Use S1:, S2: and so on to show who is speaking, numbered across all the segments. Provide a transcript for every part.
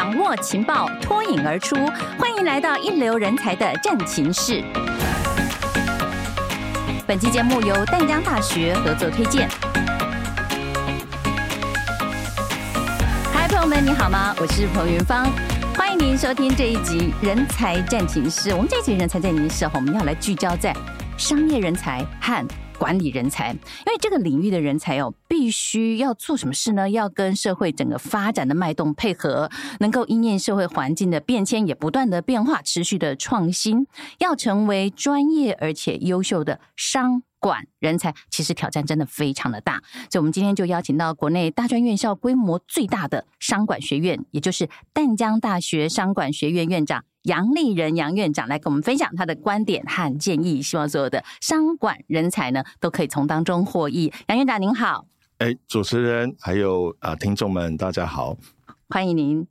S1: 掌握情报，脱颖而出。欢迎来到一流人才的战情室。本期节目由淡江大学合作推荐。嗨，朋友们，你好吗？我是彭云芳，欢迎您收听这一集《人才战情室》。我们这一集《人才战情室》，我们要来聚焦在商业人才和管理人才，因为这个领域的人才哦，必须要做什么事呢？要跟社会整个发展的脉动配合，能够因应社会环境的变迁，也不断的变化，持续的创新，要成为专业而且优秀的商管人才，其实挑战真的非常的大。所以，我们今天就邀请到国内大专院校规模最大的商管学院，也就是淡江大学商管学院院长。杨丽人杨院长来跟我们分享他的观点和建议，希望所有的商管人才呢都可以从当中获益。杨院长您好，
S2: 哎，主持人还有啊听众们大家好，
S1: 欢迎您。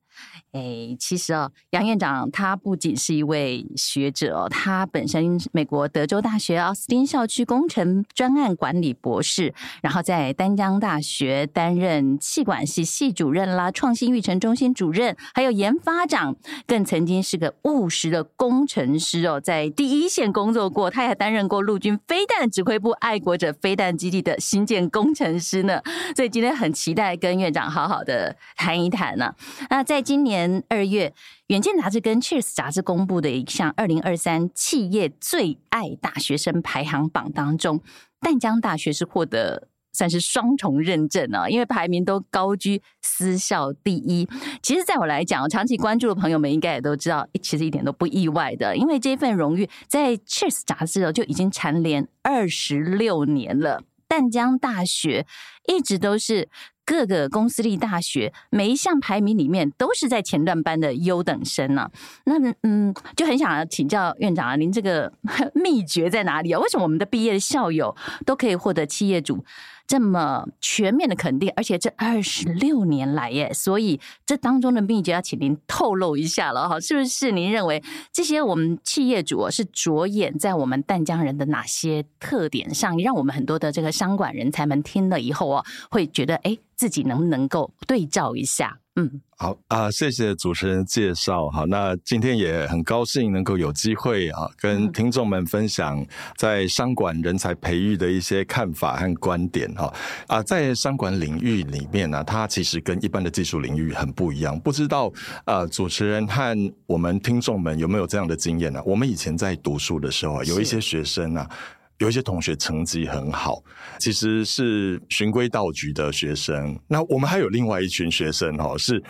S1: 哎，其实哦，杨院长他不仅是一位学者哦，他本身美国德州大学奥斯汀校区工程专案管理博士，然后在丹江大学担任气管系系主任啦，创新育成中心主任，还有研发长，更曾经是个务实的工程师哦，在第一线工作过，他还担任过陆军飞弹指挥部爱国者飞弹基地的新建工程师呢。所以今天很期待跟院长好好的谈一谈呢、那在在今年。二月，《远见》杂志跟《Cheers》杂志公布的一项二零二三企业最爱大学生排行榜当中，淡江大学是获得算是双重认证啊，因为排名都高居私校第一。其实，在我来讲，长期关注的朋友们应该也都知道，其实一点都不意外的，因为这份荣誉在《Cheers》杂志就已经蝉联二十六年了。淡江大学一直都是。各个公私立大学每一项排名里面都是在前段班的优等生呢、那嗯，就很想要请教院长啊，您这个 秘诀在哪里啊？为什么我们的毕业的校友都可以获得企业主这么全面的肯定？而且这二十六年来耶，所以这当中的秘诀要请您透露一下了哈，是不是？您认为这些我们企业主是着眼在我们淡江人的哪些特点上，让我们很多的这个商管人才们听了以后啊，会觉得哎。自己能不能够对照一下？嗯，
S2: 好啊，谢谢主持人介绍。哈，那今天也很高兴能够有机会啊，跟听众们分享在商管人才培育的一些看法和观点。哈啊，在商管领域里面呢，它其实跟一般的技术领域很不一样。不知道啊，主持人和我们听众们有没有这样的经验呢？我们以前在读书的时候，有一些学生啊。有一些同学成绩很好，其实是循规蹈矩的学生。那我们还有另外一群学生哦，是。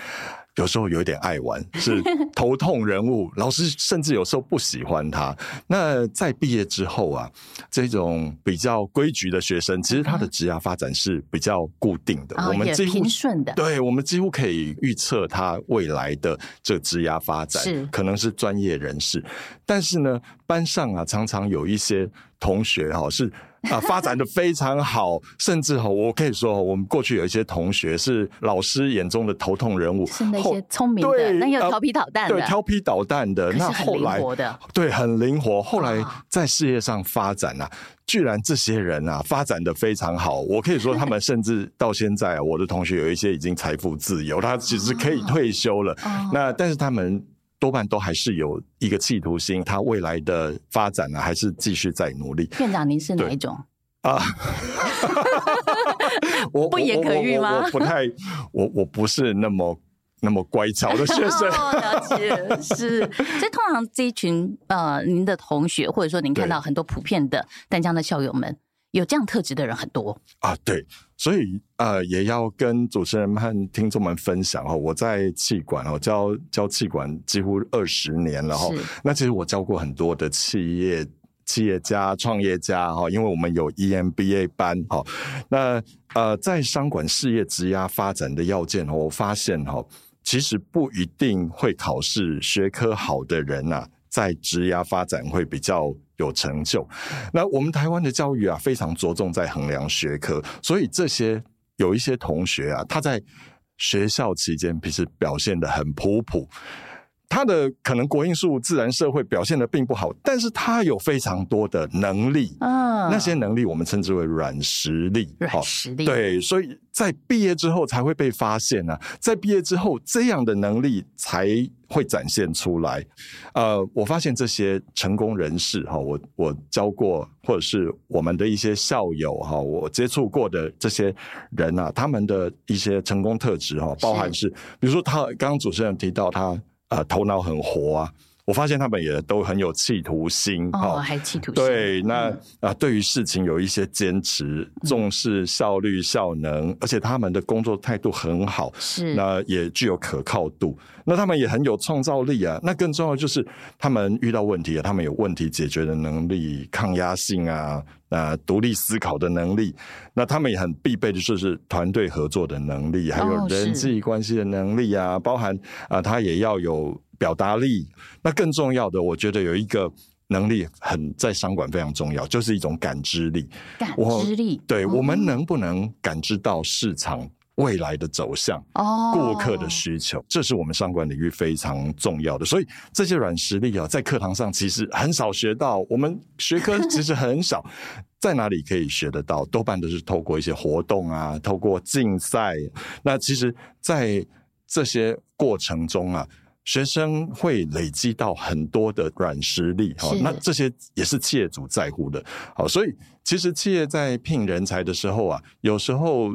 S2: 有时候有点爱玩，是头痛人物，老师甚至有时候不喜欢他。那在毕业之后啊，这种比较规矩的学生，其实他的职涯发展是比较固定的。
S1: 哦、
S2: 我们几乎
S1: 平顺的，
S2: 对，我们几乎可以预测他未来的这个职涯发展，是可能是专业人士。但是呢，班上啊，常常有一些同学哈是。啊，发展的非常好，甚至哈，我可以说，我们过去有一些同学是老师眼中的头痛人物，
S1: 是那些聪明的，对，那有调皮捣蛋的，
S2: 对，调皮捣蛋的，那后来对，很灵活，后来在事业上发展啊，居然这些人啊，发展的非常好，我可以说，他们 甚至到现在，我的同学有一些已经财富自由，他其实可以退休了，那但是他们。多半都还是有一个企图心，他未来的发展呢，还是继续在努力。
S1: 院长，您是哪一种
S2: 啊？我
S1: 不言可喻吗？
S2: 我，不太，我我不是那么那么乖巧的学生。
S1: 哦、了解，是。所以通常这一群呃，您的同学，或者说您看到很多普遍的淡江的校友们。有这样特质的人很多
S2: 啊，对，所以呃，也要跟主持人和听众们分享哦。我在气管哦，教教气管几乎二十年了哈。那其实我教过很多的企业企业家、创业家哈，因为我们有 EMBA 班哈。那呃，在商管事业职涯发展的要件，我发现哈，其实不一定会考试学科好的人呐，在职涯发展会比较。有成就，那我们台湾的教育啊，非常着重在衡量学科，所以这些有一些同学啊，他在学校期间其实表现的很普普，他的可能国英数自然社会表现的并不好，但是他有非常多的能力，嗯，那些能力我们称之为软实力，
S1: 软实力，
S2: 对，所以在毕业之后才会被发现呢、啊，在毕业之后这样的能力才会展现出来。呃，我发现这些成功人士哈，我我教过或者是我们的一些校友哈，我接触过的这些人啊，他们的一些成功特质哈，包含是比如说他刚刚主持人提到他。呃，头脑很活啊！我发现他们也都很有企图心
S1: 哦，还企图心。
S2: 对，那啊，对于事情有一些坚持，重视效率、效能，而且他们的工作态度很好，
S1: 是
S2: 那也具有可靠度。那他们也很有创造力啊！那更重要就是他们遇到问题啊，他们有问题解决的能力、抗压性啊，啊，独立思考的能力。那他们也很必备的就是团队合作的能力，还有人际关系的能力啊，哦、包含啊，他也要有。表达力，那更重要的，我觉得有一个能力很在商管非常重要，就是一种感知力。
S1: 感知力，
S2: 对、嗯、我们能不能感知到市场未来的走向？哦，顾客的需求，这是我们商管领域非常重要的。所以这些软实力啊，在课堂上其实很少学到，我们学科其实很少，在哪里可以学得到？多半都是透过一些活动啊，透过竞赛。那其实，在这些过程中啊。学生会累积到很多的软实力，好，那这些也是企业主在乎的，好，所以其实企业在聘人才的时候啊，有时候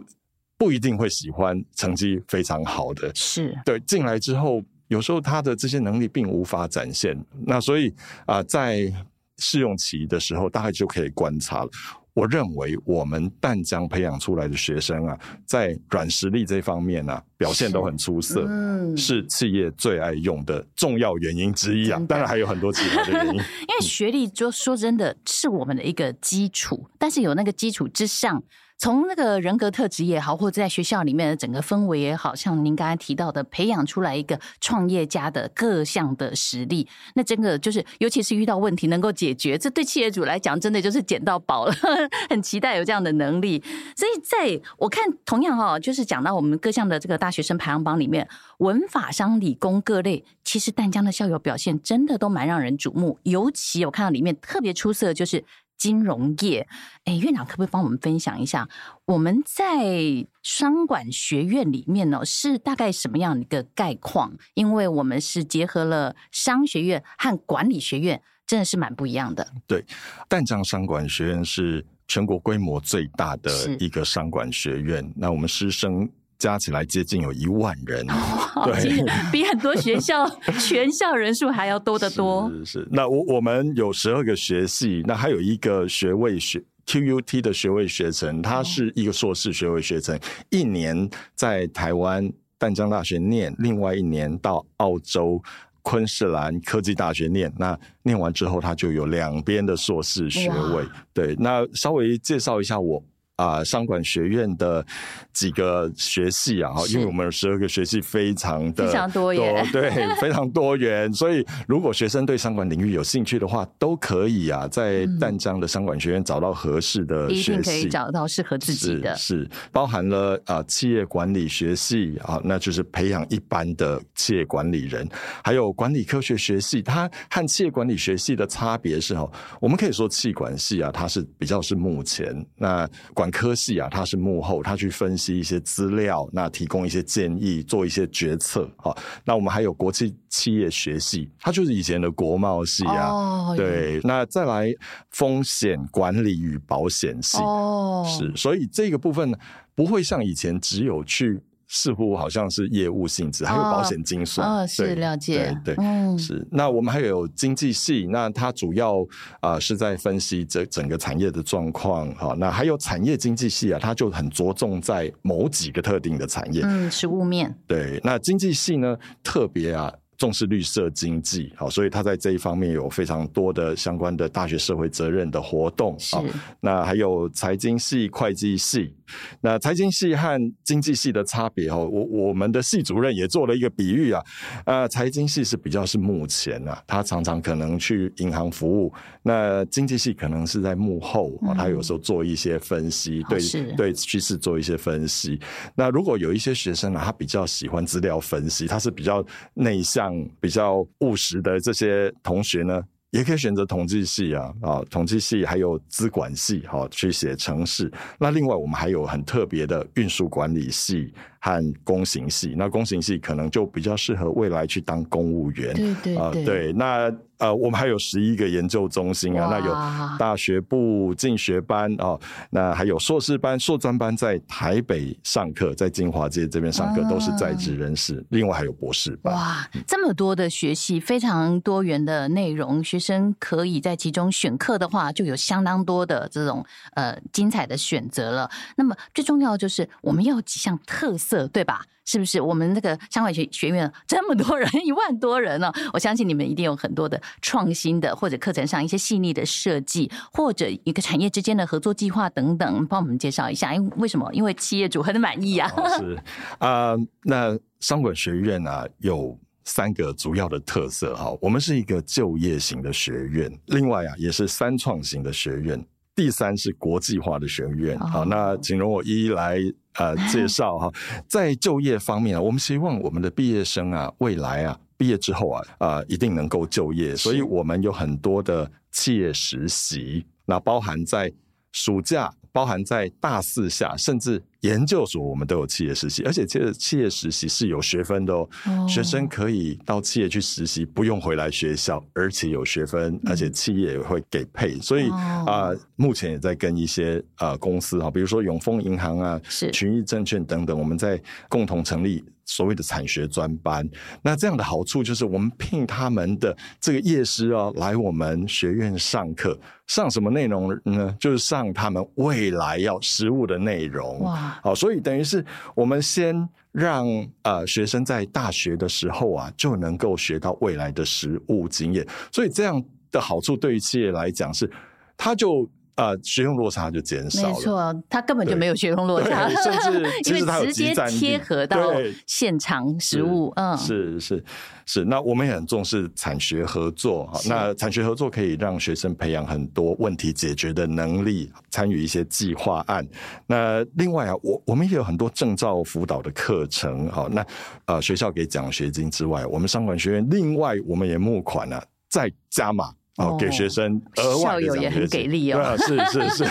S2: 不一定会喜欢成绩非常好的，
S1: 是。
S2: 对，进来之后，有时候他的这些能力并无法展现，那所以啊，在试用期的时候，大概就可以观察了。我认为我们淡江培养出来的学生啊，在软实力这方面啊，表现都很出色，嗯，是企业最爱用的重要原因之一啊。当然还有很多其他的原因，因
S1: 为学历就说真的是我们的一个基础，但是有那个基础之上。从那个人格特质也好，或者在学校里面的整个氛围也好，像您刚才提到的，培养出来一个创业家的各项的实力，那真的就是，尤其是遇到问题能够解决，这对企业主来讲，真的就是捡到宝了。很期待有这样的能力。所以在我看，同样哈，就是讲到我们各项的这个大学生排行榜里面，文法商理工各类，其实淡江的校友表现真的都蛮让人瞩目。尤其我看到里面特别出色就是。金融业，哎，院长可不可以帮我们分享一下，我们在商管学院里面呢，是大概什么样的一个概况？因为我们是结合了商学院和管理学院，真的是蛮不一样的。
S2: 对，淡江商管学院是全国规模最大的一个商管学院，那我们师生。加起来接近有一万人，
S1: 哦、对，比很多学校全校人数还要多得多。
S2: 是是，那我我们有十二个学系，那还有一个学位学 QUT 的学位学程，它是一个硕士学位学程，哦、一年在台湾淡江大学念，另外一年到澳洲昆士兰科技大学念。那念完之后，他就有两边的硕士学位。对，那稍微介绍一下我。啊，商管学院的几个学系啊，因为我们有十二个学系，非常的
S1: 非常多元，
S2: 对，非常多元。所以，如果学生对商管领域有兴趣的话，都可以啊，在淡江的商管学院找到合适的学系，
S1: 一定可以找到适合自己的。
S2: 是，是包含了啊，企业管理学系啊，那就是培养一般的企业管理人，还有管理科学学系，它和企业管理学系的差别是哈，我们可以说气管系啊，它是比较是目前那管。管科系啊，他是幕后，他去分析一些资料，那提供一些建议，做一些决策。好，那我们还有国际企业学系，它就是以前的国贸系啊。哦，对，那再来风险管理与保险系。哦，是，所以这个部分不会像以前只有去。似乎好像是业务性质，还有保险精算。
S1: 哦，是了解，
S2: 对对，嗯，是。那我们还有经济系，那它主要啊、呃、是在分析这整个产业的状况。哈，那还有产业经济系啊，它就很着重在某几个特定的产业，
S1: 嗯，实物面。
S2: 对，那经济系呢，特别啊。重视绿色经济，好，所以他在这一方面有非常多的相关的大学社会责任的活动。是，那还有财经系、会计系。那财经系和经济系的差别哦，我我们的系主任也做了一个比喻啊。呃，财经系是比较是目前啊，他常常可能去银行服务。那经济系可能是在幕后啊，他有时候做一些分析，对对趋势做一些分析。那如果有一些学生啊，他比较喜欢资料分析，他是比较内向。向比较务实的这些同学呢，也可以选择统计系啊，啊，统计系还有资管系，好，去写城市。那另外我们还有很特别的运输管理系和工行系。那工行系可能就比较适合未来去当公务员。
S1: 对对对，
S2: 呃，对，那。呃，我们还有十一个研究中心啊，那有大学部进学班哦，那还有硕士班、硕专班在台北上课，在金华街这边上课都是在职人士，嗯，另外还有博士班。
S1: 哇，这么多的学系，非常多元的内容，学生可以在其中选课的话，就有相当多的这种呃精彩的选择了。那么最重要的就是我们要有几项特色，对吧？是不是我们那个商管学学院这么多人，一万多人呢？我相信你们一定有很多的创新的，或者课程上一些细腻的设计，或者一个产业之间的合作计划等等，帮我们介绍一下。因为什么？因为企业主很满意啊。
S2: 是啊、呃，那商管学院啊有三个主要的特色哈，我们是一个就业型的学院，另外啊也是三创型的学院。第三是国际化的学院，好、oh.，那请容我一一来呃介绍哈。在就业方面啊，我们希望我们的毕业生啊，未来啊毕业之后啊，啊、呃、一定能够就业，所以我们有很多的企业实习，那包含在暑假。包含在大四下，甚至研究所，我们都有企业实习，而且这个企业实习是有学分的哦。Oh. 学生可以到企业去实习，不用回来学校，而且有学分，而且企业也会给配。所以啊、oh. 呃，目前也在跟一些啊、呃、公司哈，比如说永丰银行啊、群益证券等等，我们在共同成立。所谓的产学专班，那这样的好处就是我们聘他们的这个业师哦，来我们学院上课，上什么内容呢？就是上他们未来要实务的内容。哇，好，所以等于是我们先让呃学生在大学的时候啊，就能够学到未来的实务经验。所以这样的好处对于企业来讲是，他就。呃，学用落差就减少了。没错，
S1: 他根本就没有学用落差，甚至因为直接贴合到现场实物。嗯，
S2: 是是是。那我们也很重视产学合作。那产学合作可以让学生培养很多问题解决的能力，参与一些计划案。那另外啊，我我们也有很多证照辅导的课程。好，那呃，学校给奖学金之外，我们商管学院另外我们也募款了，再加码。哦，给学生额外的奖学金，校友也很给力哦。对啊，是是是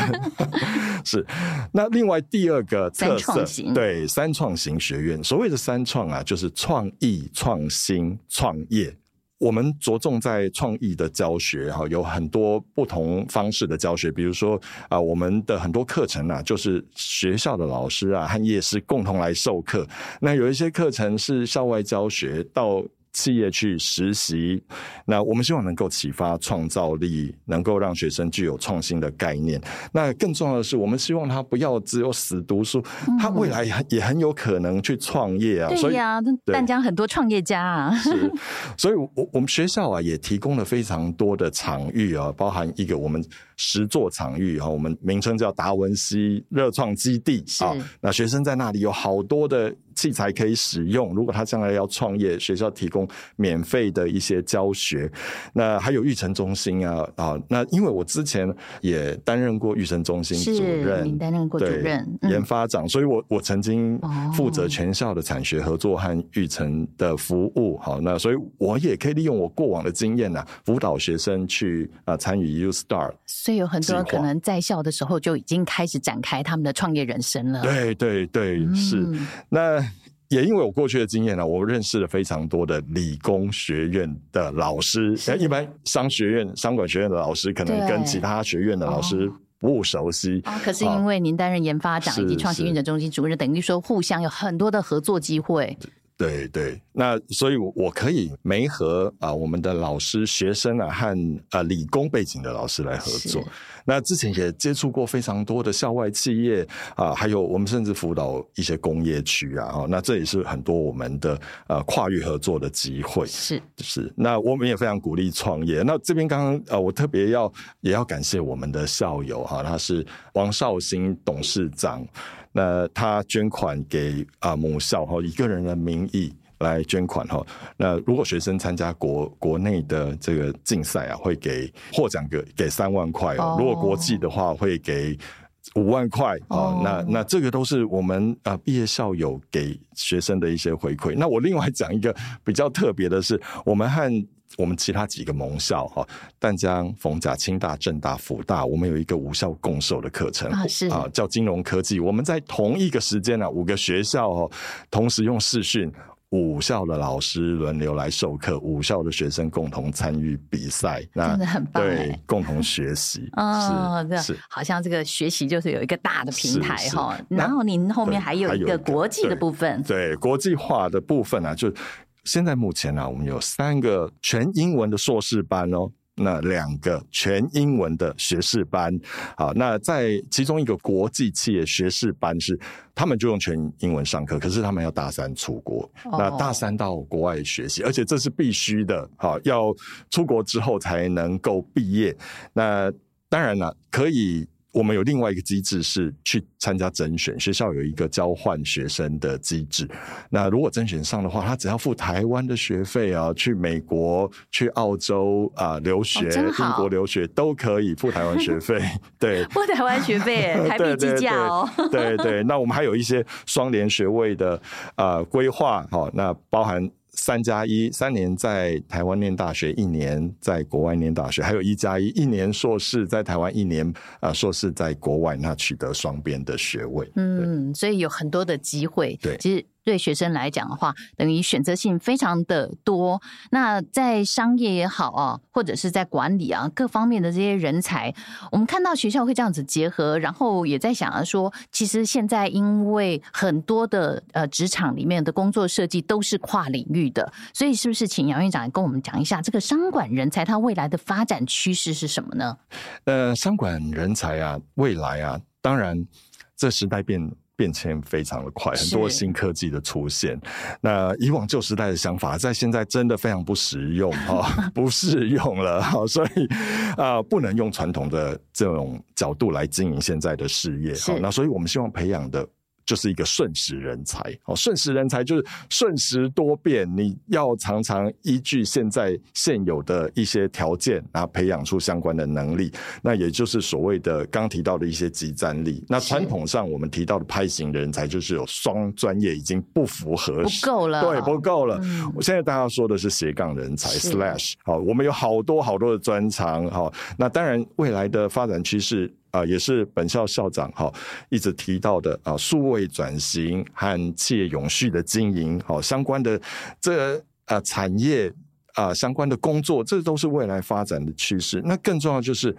S2: 是。那另外第二个特色，对，三创型学院，所谓的三创啊，就是创意、创新、创业。我们着重在创意的教学哈，有很多不同方式的教学，比如说啊，我们的很多课程啊，就是学校的老师啊和业师共同来授课。那有一些课程是校外教学到。企业去实习，那我们希望能够启发创造力，能够让学生具有创新的概念。那更重要的是，我们希望他不要只有死读书，嗯、他未来也很有可能去创业啊。
S1: 对呀、啊，淡江很多创业家啊。
S2: 是，所以我我们学校啊也提供了非常多的场域啊，包含一个我们实作场域啊，我们名称叫达文西热创基地啊。那学生在那里有好多的。器材可以使用，如果他将来要创业，学校提供免费的一些教学。那还有育成中心啊啊，那因为我之前也担任过育成中心主任，
S1: 您担任过主任、嗯、
S2: 研发长，所以我我曾经负责全校的产学合作和育成的服务。好，那所以我也可以利用我过往的经验啊，辅导学生去啊参与 U Star。
S1: 所以有很多可能在校的时候就已经开始展开他们的创业人生了。
S2: 对对对，嗯、是那。也因为我过去的经验呢，我认识了非常多的理工学院的老师。一般商学院、商管学院的老师可能跟其他学院的老师不熟悉。
S1: 哦、可是因为您担任研发长以及创新育成中心主任，等于说互相有很多的合作机会。
S2: 对对，那所以我可以没和啊，我们的老师、学生啊，和啊理工背景的老师来合作。那之前也接触过非常多的校外企业啊，还有我们甚至辅导一些工业区啊，那这也是很多我们的呃跨域合作的机会。
S1: 是
S2: 是，那我们也非常鼓励创业。那这边刚刚呃，我特别要也要感谢我们的校友哈，他是王绍兴董事长，那他捐款给啊母校哈，一个人的名义。来捐款哈，那如果学生参加国国内的这个竞赛啊，会给获奖给给三万块哦。如果国际的话，会给五万块哦，那那这个都是我们啊毕业校友给学生的一些回馈。那我另外讲一个比较特别的是，我们和我们其他几个盟校哈，淡江、逢甲、清大、政大、辅大，我们有一个五校共授的课程啊，是啊，叫金融科技。我们在同一个时间呢，五个学校哦，同时用视讯。五校的老师轮流来授课，五校的学生共同参与比赛，那
S1: 真的很棒，
S2: 对，共同学习。
S1: 哦，是，好像这个学习就是有一个大的平台哈。然后您后面还有一个国际的部分，
S2: 对，对国际化的部分啊，就现在目前呢、啊，我们有三个全英文的硕士班哦。那两个全英文的学士班，好，那在其中一个国际企业学士班是，他们就用全英文上课，可是他们要大三出国，那大三到国外学习，而且这是必须的，好，要出国之后才能够毕业。那当然了，可以。我们有另外一个机制是去参加甄选，学校有一个交换学生的机制。那如果甄选上的话，他只要付台湾的学费啊，去美国、去澳洲啊、呃、留学、英国留学都可以付台湾学费。对，
S1: 付台湾学费，台币 计价哦。
S2: 对，对对，那我们还有一些双联学位的呃规划，好，那包含。三加一，三年在台湾念大学，一年在国外念大学，还有一加一，一年硕士在台湾，一年啊硕士在国外，那取得双边的学位。
S1: 嗯，所以有很多的机会。
S2: 对，
S1: 其实。对学生来讲的话，等于选择性非常的多。那在商业也好啊，或者是在管理啊各方面的这些人才，我们看到学校会这样子结合，然后也在想啊说，其实现在因为很多的呃职场里面的工作设计都是跨领域的，所以是不是请杨院长跟我们讲一下这个商管人才它未来的发展趋势是什么呢？
S2: 呃，商管人才啊，未来啊，当然这时代变。变迁非常的快，很多新科技的出现。那以往旧时代的想法，在现在真的非常不实用哈，不适用了哈，所以啊，不能用传统的这种角度来经营现在的事业。哈，那所以我们希望培养的。就是一个瞬时人才哦，瞬时人才就是瞬时多变，你要常常依据现在现有的一些条件，然后培养出相关的能力。那也就是所谓的刚提到的一些集战力。那传统上我们提到的派型人才，就是有双专业已经不符合，
S1: 不够了，
S2: 对，不够了。嗯、我现在大家说的是斜杠人才，slash，好，我们有好多好多的专长，好，那当然未来的发展趋势。啊，也是本校校长哈一直提到的啊，数位转型和企业永续的经营，好相关的这个啊产业啊相关的工作，这都是未来发展的趋势。那更重要就是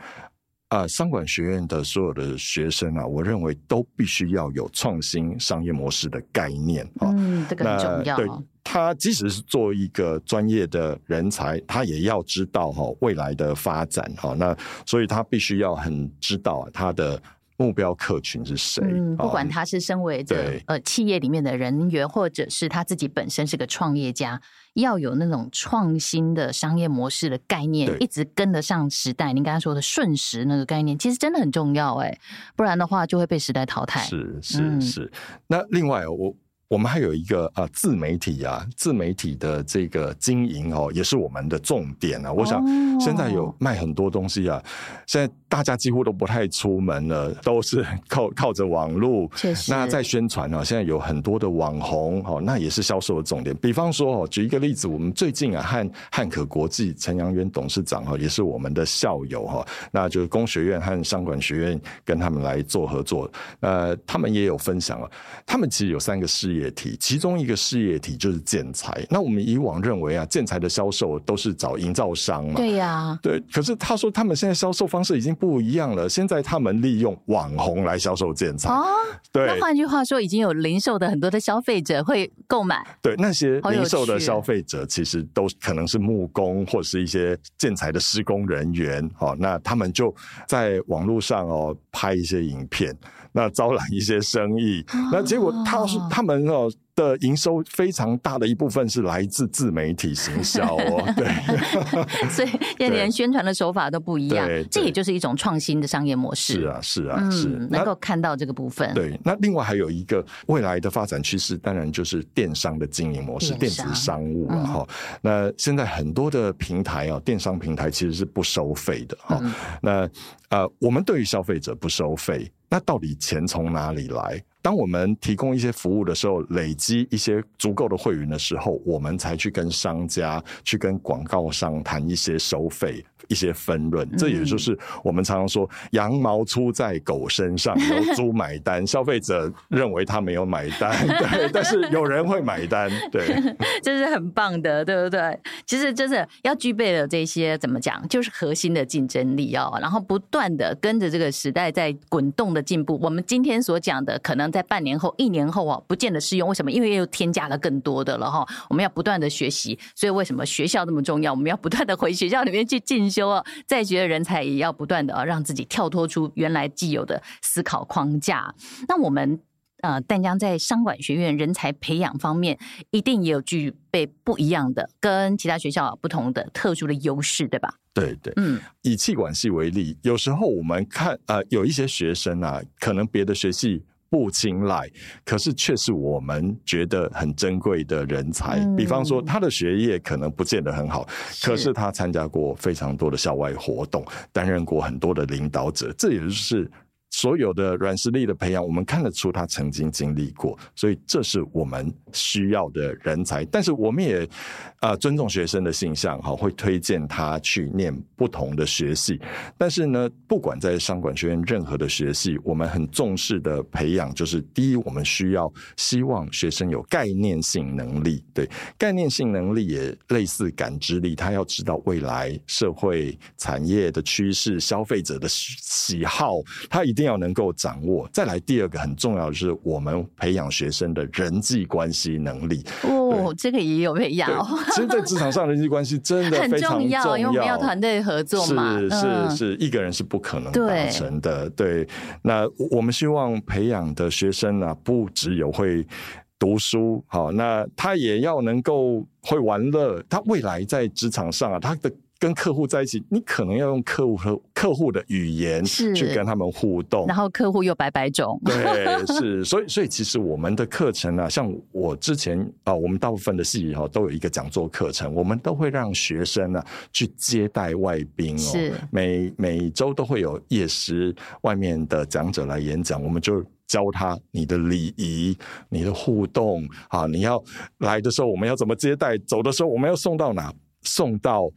S2: 啊，商管学院的所有的学生啊，我认为都必须要有创新商业模式的概念啊。
S1: 嗯，这个很重要。
S2: 对。他即使是做一个专业的人才，他也要知道哈未来的发展哈。那所以他必须要很知道他的目标客群是谁。
S1: 嗯，不管他是身为这呃企业里面的人员，或者是他自己本身是个创业家，要有那种创新的商业模式的概念，一直跟得上时代。您刚才说的瞬时那个概念，其实真的很重要哎，不然的话就会被时代淘汰。
S2: 是是是。嗯、那另外我。我们还有一个啊，自媒体啊，自媒体的这个经营哦，也是我们的重点啊。我想现在有卖很多东西啊，现在大家几乎都不太出门了，都是靠靠着网络。确实。那在宣传啊，现在有很多的网红哦，那也是销售的重点。比方说哦，举一个例子，我们最近啊，和汉可国际陈阳元董事长哈，也是我们的校友哈，那就是工学院和商管学院跟他们来做合作。呃，他们也有分享啊，他们其实有三个事业。业体，其中一个事业体就是建材。那我们以往认为啊，建材的销售都是找营造商嘛。
S1: 对呀、啊，
S2: 对。可是他说，他们现在销售方式已经不一样了。现在他们利用网红来销售建材。哦，对。
S1: 那换句话说，已经有零售的很多的消费者会购买。
S2: 对，那些零售的消费者其实都可能是木工或是一些建材的施工人员。哦，那他们就在网络上哦拍一些影片。那招揽一些生意，哦、那结果他是他们哦的营收非常大的一部分是来自自媒体行销哦，对，
S1: 所以 连宣传的手法都不一样，这也就是一种创新的商业模式。
S2: 是啊，是啊，是
S1: 能够看到这个部分。
S2: 对，那另外还有一个未来的发展趋势，当然就是电商的经营模式，电，电子商务啊哈。嗯、那现在很多的平台啊，电商平台其实是不收费的哈。嗯、那呃，我们对于消费者不收费。那到底钱从哪里来？当我们提供一些服务的时候，累积一些足够的会员的时候，我们才去跟商家、去跟广告商谈一些收费。一些分润，这也就是我们常常说“羊毛出在狗身上，由猪买单”。消费者认为他没有买单，对，但是有人会买单，对，
S1: 这是很棒的，对不对？其实真的要具备了这些，怎么讲，就是核心的竞争力哦，然后不断的跟着这个时代在滚动的进步。我们今天所讲的，可能在半年后、一年后哦，不见得适用。为什么？因为又添加了更多的了哈。我们要不断的学习，所以为什么学校那么重要？我们要不断的回学校里面去进。修哦，在学的人才也要不断的让自己跳脱出原来既有的思考框架。那我们呃，淡江在商管学院人才培养方面，一定也有具备不一样的、跟其他学校不同的特殊的优势，对吧？
S2: 对对，嗯，以气管系为例，有时候我们看呃，有一些学生啊，可能别的学系。不青睐，可是却是我们觉得很珍贵的人才。嗯、比方说，他的学业可能不见得很好，是可是他参加过非常多的校外活动，担任过很多的领导者，这也就是。所有的软实力的培养，我们看得出他曾经经历过，所以这是我们需要的人才。但是我们也啊、尊重学生的性向，哈，会推荐他去念不同的学系。但是呢，不管在商管学院任何的学系，我们很重视的培养，就是第一，我们需要希望学生有概念性能力，对，概念性能力也类似感知力，他要知道未来社会产业的趋势、消费者的喜好，他一定。要能够掌握，再来第二个很重要的是，我们培养学生的人际关系能力。
S1: 哦，这个也有培养。
S2: 其实，在职场上人际关系真的非常重要，
S1: 因为我们要团队合作嘛。
S2: 是是是，一个人是不可能达成的。对，对，那我们希望培养的学生呢、啊，不只有会读书，好，那他也要能够会玩乐。他未来在职场上啊，他的。跟客户在一起，你可能要用客户和客户的语言去跟他们互动，
S1: 然后客户又百百种，
S2: 对，是，所以，所以其实我们的课程啊，像我之前啊，我们大部分的系哈都有一个讲座课程，我们都会让学生呢去接待外宾哦，是，每每周都会有夜师外面的讲者来演讲，我们就教他你的礼仪、你的互动啊，你要来的时候我们要怎么接待，走的时候我们要送到哪，送到。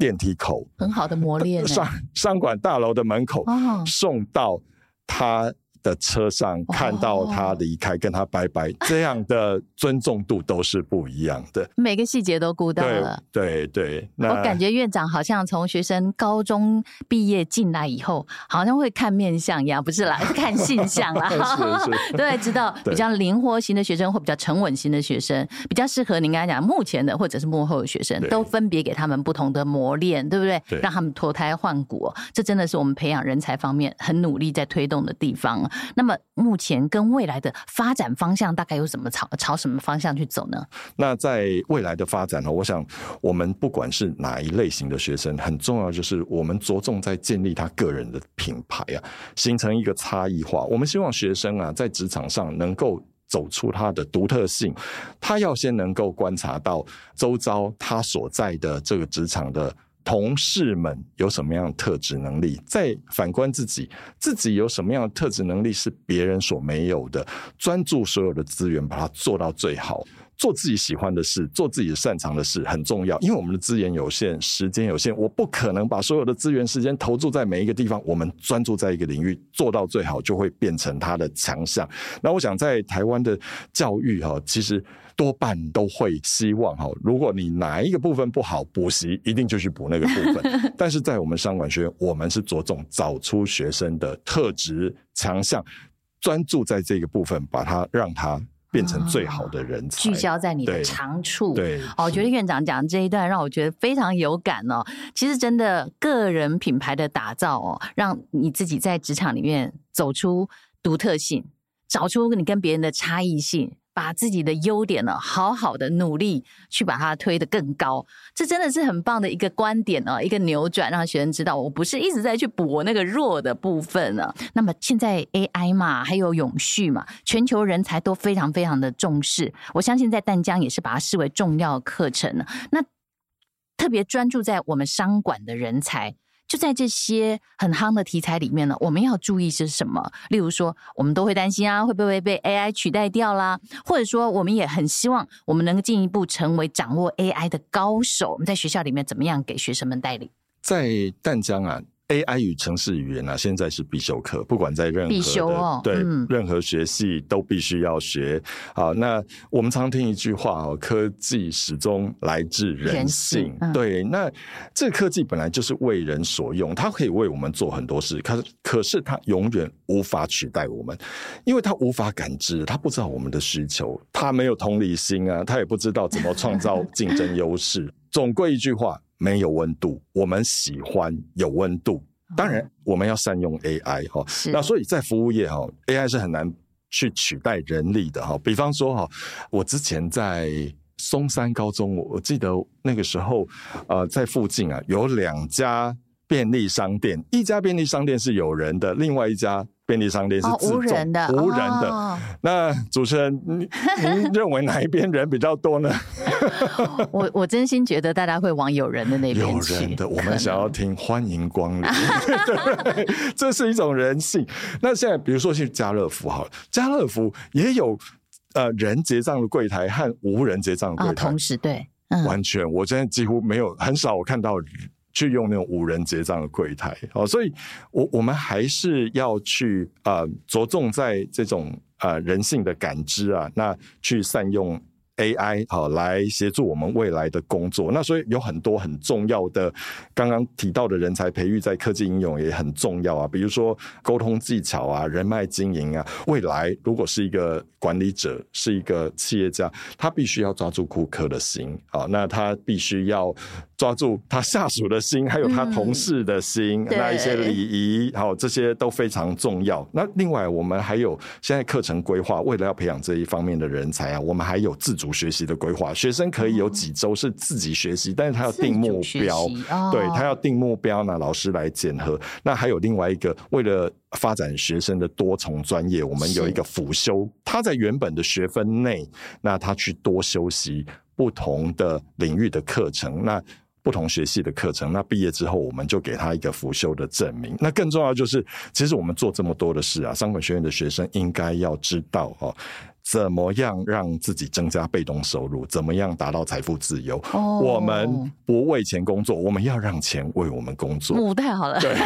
S2: 电梯口，
S1: 很好的磨练。
S2: 商商管大楼的门口，哦、送到他的车上看到他离开，跟他拜拜，这样的尊重度都是不一样的。
S1: 每个细节都顾到了。
S2: 对对，对，
S1: 我感觉院长好像从学生高中毕业进来以后，好像会看面相一样，不是啦，是看性相啦。是 是，对，知道比较灵活型的学生或比较沉稳型的学生，比较适合您刚才讲目前的或者是幕后的学生，都分别给他们不同的磨练，对不对？对，让他们脱胎换骨，这真的是我们培养人才方面很努力在推动的地方。那么目前跟未来的发展方向大概有什么朝朝什么方向去走呢？
S2: 那在未来的发展呢？我想我们不管是哪一类型的学生，很重要就是我们着重在建立他个人的品牌啊，形成一个差异化。我们希望学生啊在职场上能够走出他的独特性，他要先能够观察到周遭他所在的这个职场的。同事们有什么样的特质能力？再反观自己，自己有什么样的特质能力是别人所没有的？专注所有的资源，把它做到最好。做自己喜欢的事，做自己擅长的事很重要。因为我们的资源有限，时间有限，我不可能把所有的资源、时间投注在每一个地方。我们专注在一个领域，做到最好，就会变成他的强项。那我想，在台湾的教育哈，其实。多半都会希望哈，如果你哪一个部分不好，补习一定就去补那个部分。但是在我们商管学院，我们是着重找出学生的特质强项，专注在这个部分，把它让他变成最好的人才，
S1: 聚焦在你的长处。对，哦，我觉得院长讲这一段让我觉得非常有感哦。其实真的个人品牌的打造哦，让你自己在职场里面走出独特性，找出你跟别人的差异性。把自己的优点呢，好好的努力去把它推得更高，这真的是很棒的一个观点哦，一个扭转，让学生知道我不是一直在去补那个弱的部分呢。那么现在 AI 嘛，还有永续嘛，全球人才都非常非常的重视，我相信在淡江也是把它视为重要课程呢。那特别专注在我们商管的人才。就在这些很夯的题材里面呢，我们要注意是什么？例如说，我们都会担心啊，会不会被 AI 取代掉啦？或者说，我们也很希望我们能够进一步成为掌握 AI 的高手。我们在学校里面怎么样给学生们带领？
S2: 在淡江啊。AI 与城市语言啊，现在是必修课，不管在任何的
S1: 必修哦，
S2: 对、嗯、任何学系都必须要学。好，那我们常听一句话哦，科技始终来自人性。嗯、对，那这个科技本来就是为人所用，它可以为我们做很多事，可是可是它永远无法取代我们，因为它无法感知，它不知道我们的需求，它没有同理心啊，它也不知道怎么创造竞争优势。总归一句话。没有温度，我们喜欢有温度。当然，我们要善用 AI 哈。那所以在服务业哈，AI 是很难去取代人力的哈。比方说哈，我之前在松山高中，我记得那个时候，呃，在附近啊有两家便利商店，一家便利商店是有人的，另外一家。便利商店是自动、哦、无人的，无人的。哦、那主持人，您您认为哪一边人比较多呢？
S1: 我我真心觉得大家会往有人的那边去。
S2: 有人的，我们想要听欢迎光临，这是一种人性。那现在，比如说去家乐福好了，家乐福也有呃人结账的柜台和无人结账的柜台、哦，
S1: 同时对，
S2: 嗯、完全，我现在几乎没有很少我看到。去用那种五人结账的柜台，哦，所以我我们还是要去呃着重在这种呃人性的感知啊，那去善用。AI 好来协助我们未来的工作，那所以有很多很重要的刚刚提到的人才培育，在科技应用也很重要啊。比如说沟通技巧啊、人脉经营啊。未来如果是一个管理者，是一个企业家，他必须要抓住顾客的心啊，那他必须要抓住他下属的心，还有他同事的心，嗯、那一些礼仪，好，这些都非常重要。那另外，我们还有现在课程规划，为了要培养这一方面的人才啊，我们还有自主。学习的规划，学生可以有几周是自己学习，但是他要定目标，哦、对他要定目标那，老师来检核。那还有另外一个，为了发展学生的多重专业，我们有一个辅修，他在原本的学分内，那他去多修习不同的领域的课程，那不同学系的课程，那毕业之后，我们就给他一个辅修的证明。那更重要就是，其实我们做这么多的事啊，商管学院的学生应该要知道哦。怎么样让自己增加被动收入？怎么样达到财富自由？Oh, 我们不为钱工作，我们要让钱为我们工作。
S1: 母太好了。对，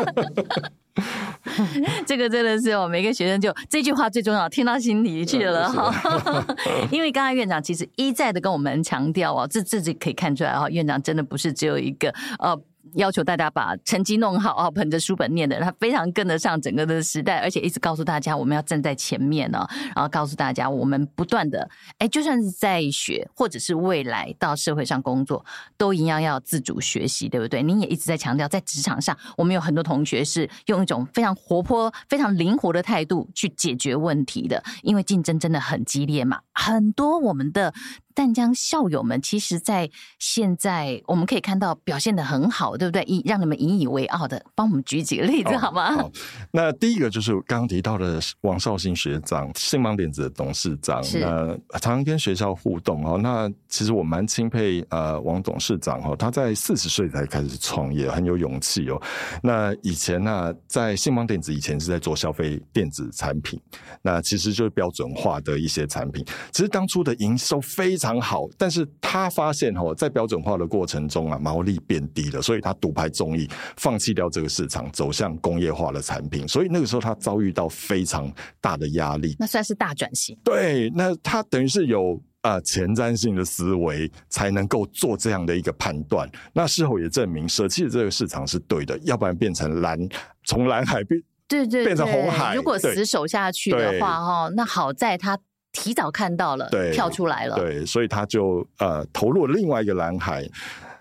S1: 这个真的是我每个学生就这句话最重要，听到心里去了哈。因为刚才院长其实一再的跟我们强调哦，这自己可以看出来哈，院长真的不是只有一个呃。要求大家把成绩弄好啊，捧着书本念的，他非常跟得上整个的时代，而且一直告诉大家我们要站在前面呢，然后告诉大家我们不断的，哎，就算是在学或者是未来到社会上工作，都一样要自主学习，对不对？您也一直在强调，在职场上，我们有很多同学是用一种非常活泼、非常灵活的态度去解决问题的，因为竞争真的很激烈嘛，很多我们的。淡江校友们，其实，在现在我们可以看到表现的很好，对不对？以让你们引以为傲的，帮我们举几个例子好吗？
S2: 好，那第一个就是刚刚提到的王绍兴学长，信邦电子的董事长，是那常常跟学校互动哦。那其实我蛮钦佩呃王董事长哦，他在四十岁才开始创业，很有勇气哦。那以前呢、啊，在信邦电子以前是在做消费电子产品，那其实就是标准化的一些产品。其实当初的营收非常非常好，但是他发现哦，在标准化的过程中啊，毛利变低了，所以他独排众议，放弃掉这个市场，走向工业化的产品。所以那个时候他遭遇到非常大的压力，
S1: 那算是大转型。
S2: 对，那他等于是有啊前瞻性的思维，才能够做这样的一个判断。那事后也证明，舍弃的这个市场是对的，要不然变成蓝，从蓝海变对对变成红海。
S1: 如果死守下去的话，哈，那好在他。提早看到了，对，跳出来了，
S2: 对，所以他就呃投入了另外一个蓝海。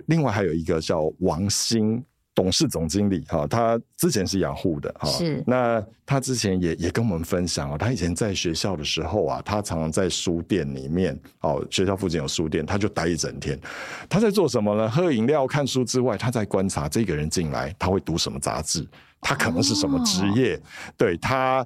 S2: 另外还有一个叫王兴董事总经理哈，他之前是养护的哈，是。那他之前也也跟我们分享哦，他以前在学校的时候啊，他常常在书店里面哦，学校附近有书店，他就待一整天。他在做什么呢？喝饮料、看书之外，他在观察这个人进来，他会读什么杂志，他可能是什么职业，哦、对他。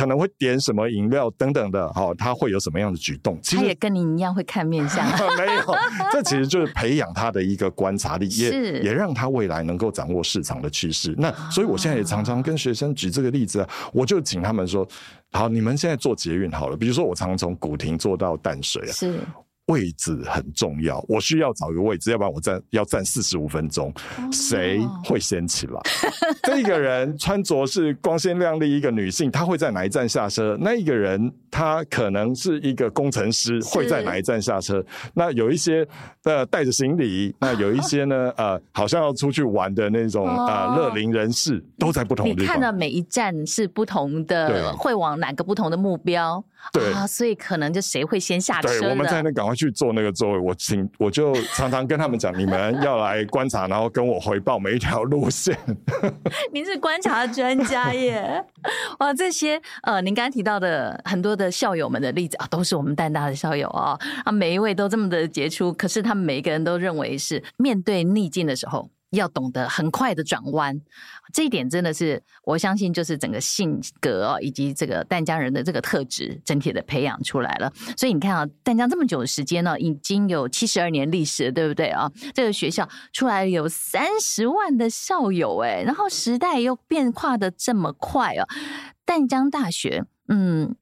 S2: 可能会点什么饮料等等的，哈，他会有什么样的举动？其实
S1: 他也跟你一样会看面相，
S2: 没有，这其实就是培养他的一个观察力，也也让他未来能够掌握市场的趋势。那所以我现在也常常跟学生举这个例子啊，我就请他们说，好，你们现在做捷运好了，比如说我常常从古亭坐到淡水啊，
S1: 是。
S2: 位置很重要，我需要找一个位置，要不然我站要站四十五分钟，谁会先起来？这个人穿着是光鲜亮丽，一个女性，她会在哪一站下车？那一个人他可能是一个工程师，会在哪一站下车？那有一些呃带着行李，那有一些呢 呃好像要出去玩的那种啊乐龄人士，都在不同的地方。
S1: 你看到每一站是不同的，会往哪个不同的目标？
S2: 对
S1: 啊，所以可能就谁会先下车？
S2: 对，我们在那赶快去坐那个座位。我请，我就常常跟他们讲，你们要来观察，然后跟我回报每一条路线。
S1: 您是观察专家耶！哇，这些呃，您刚刚提到的很多的校友们的例子啊，都是我们淡大的校友啊啊，每一位都这么的杰出，可是他们每一个人都认为是面对逆境的时候。要懂得很快的转弯，这一点真的是我相信，就是整个性格哦，以及这个淡江人的这个特质整体的培养出来了。所以你看啊，淡江这么久的时间呢，已经有七十二年历史了，对不对啊？这个学校出来有三十万的校友，哎，然后时代又变化的这么快哦。淡江大学，嗯，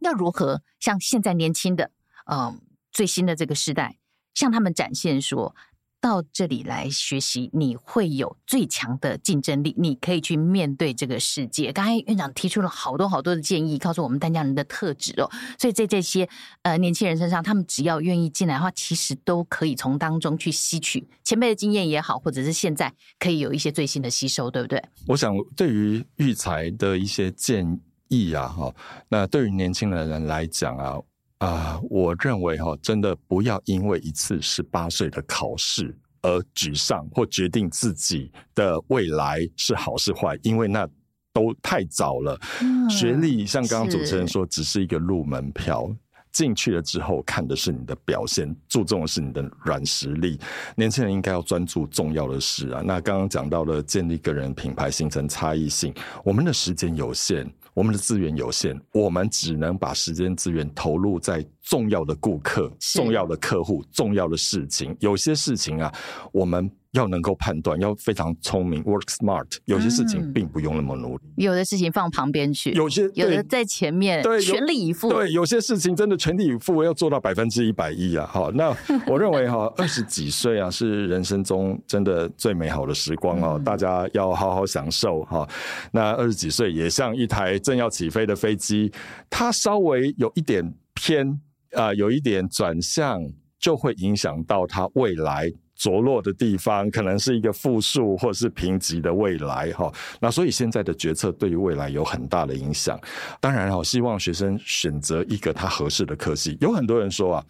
S1: 要如何向现在年轻的，嗯，最新的这个时代，向他们展现说，到这里来学习，你会有最强的竞争力，你可以去面对这个世界。刚才院长提出了好多好多的建议，告诉我们淡江人的特质哦。所以在这些呃年轻人身上，他们只要愿意进来的话，其实都可以从当中去吸取前辈的经验也好，或者是现在可以有一些最新的吸收，对不对？
S2: 我想对于育才的一些建议啊，哈，那对于年轻人来讲啊。啊、呃，我认为哈，真的不要因为一次十八岁的考试而沮丧或决定自己的未来是好是坏，因为那都太早了。嗯、学历像刚刚主持人说，只是一个入门票，进去了之后看的是你的表现，注重的是你的软实力。年轻人应该要专注重要的事啊。那刚刚讲到了建立个人品牌，形成差异性，我们的时间有限。我们的资源有限，我们只能把时间资源投入在重要的顾客、重要的客户、重要的事情。有些事情啊，我们。要能够判断，要非常聪明，work smart。有些事情并不用那么努力，
S1: 有的事情放旁边去，
S2: 有些
S1: 有的在前面，对，全力以赴。
S2: 对，有些事情真的全力以赴，要做到百分之一百一啊！好，那我认为哈，二十几岁啊，是人生中真的最美好的时光哦，大家要好好享受哈。那二十几岁也像一台正要起飞的飞机，它稍微有一点偏啊，有一点转向，就会影响到它未来。着落的地方可能是一个负数或者是评级的未来哈，那所以现在的决策对于未来有很大的影响。当然哈，希望学生选择一个他合适的科系。有很多人说啊，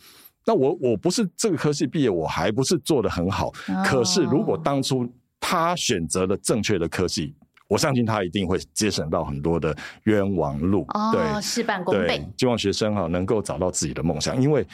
S2: 那我我不是这个科系毕业，我还不是做得很好。可是如果当初他选择了正确的科系，我相信他一定会节省到很多的冤枉路。对，
S1: 事半功倍。
S2: 希望学生哈能够找到自己的梦想，因为。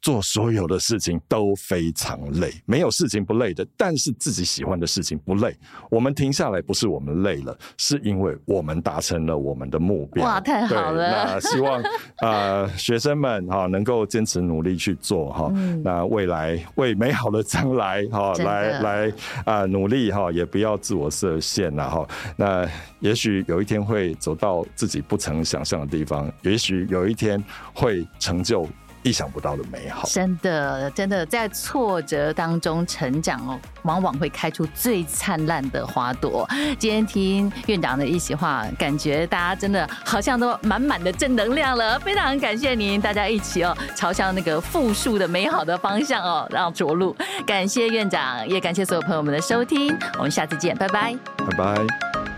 S2: 做所有的事情都非常累，没有事情不累的。但是自己喜欢的事情不累，我们停下来不是我们累了，是因为我们达成了我们的目标。
S1: 哇，太好了！
S2: 那希望啊、呃，学生们哈能够坚持努力去做哈、嗯。那未来为美好的将来哈来来啊、呃、努力哈，也不要自我设限了哈。那也许有一天会走到自己不曾想象的地方，也许有一天会成就。意想不到的美好，
S1: 真的，真的在挫折当中成长哦，往往会开出最灿烂的花朵。今天听院长的一席话，感觉大家真的好像都满满的正能量了。非常感谢您，大家一起哦，朝向那个富庶的美好的方向哦，让着陆。感谢院长，也感谢所有朋友们的收听，我们下次见，拜拜，
S2: 拜拜。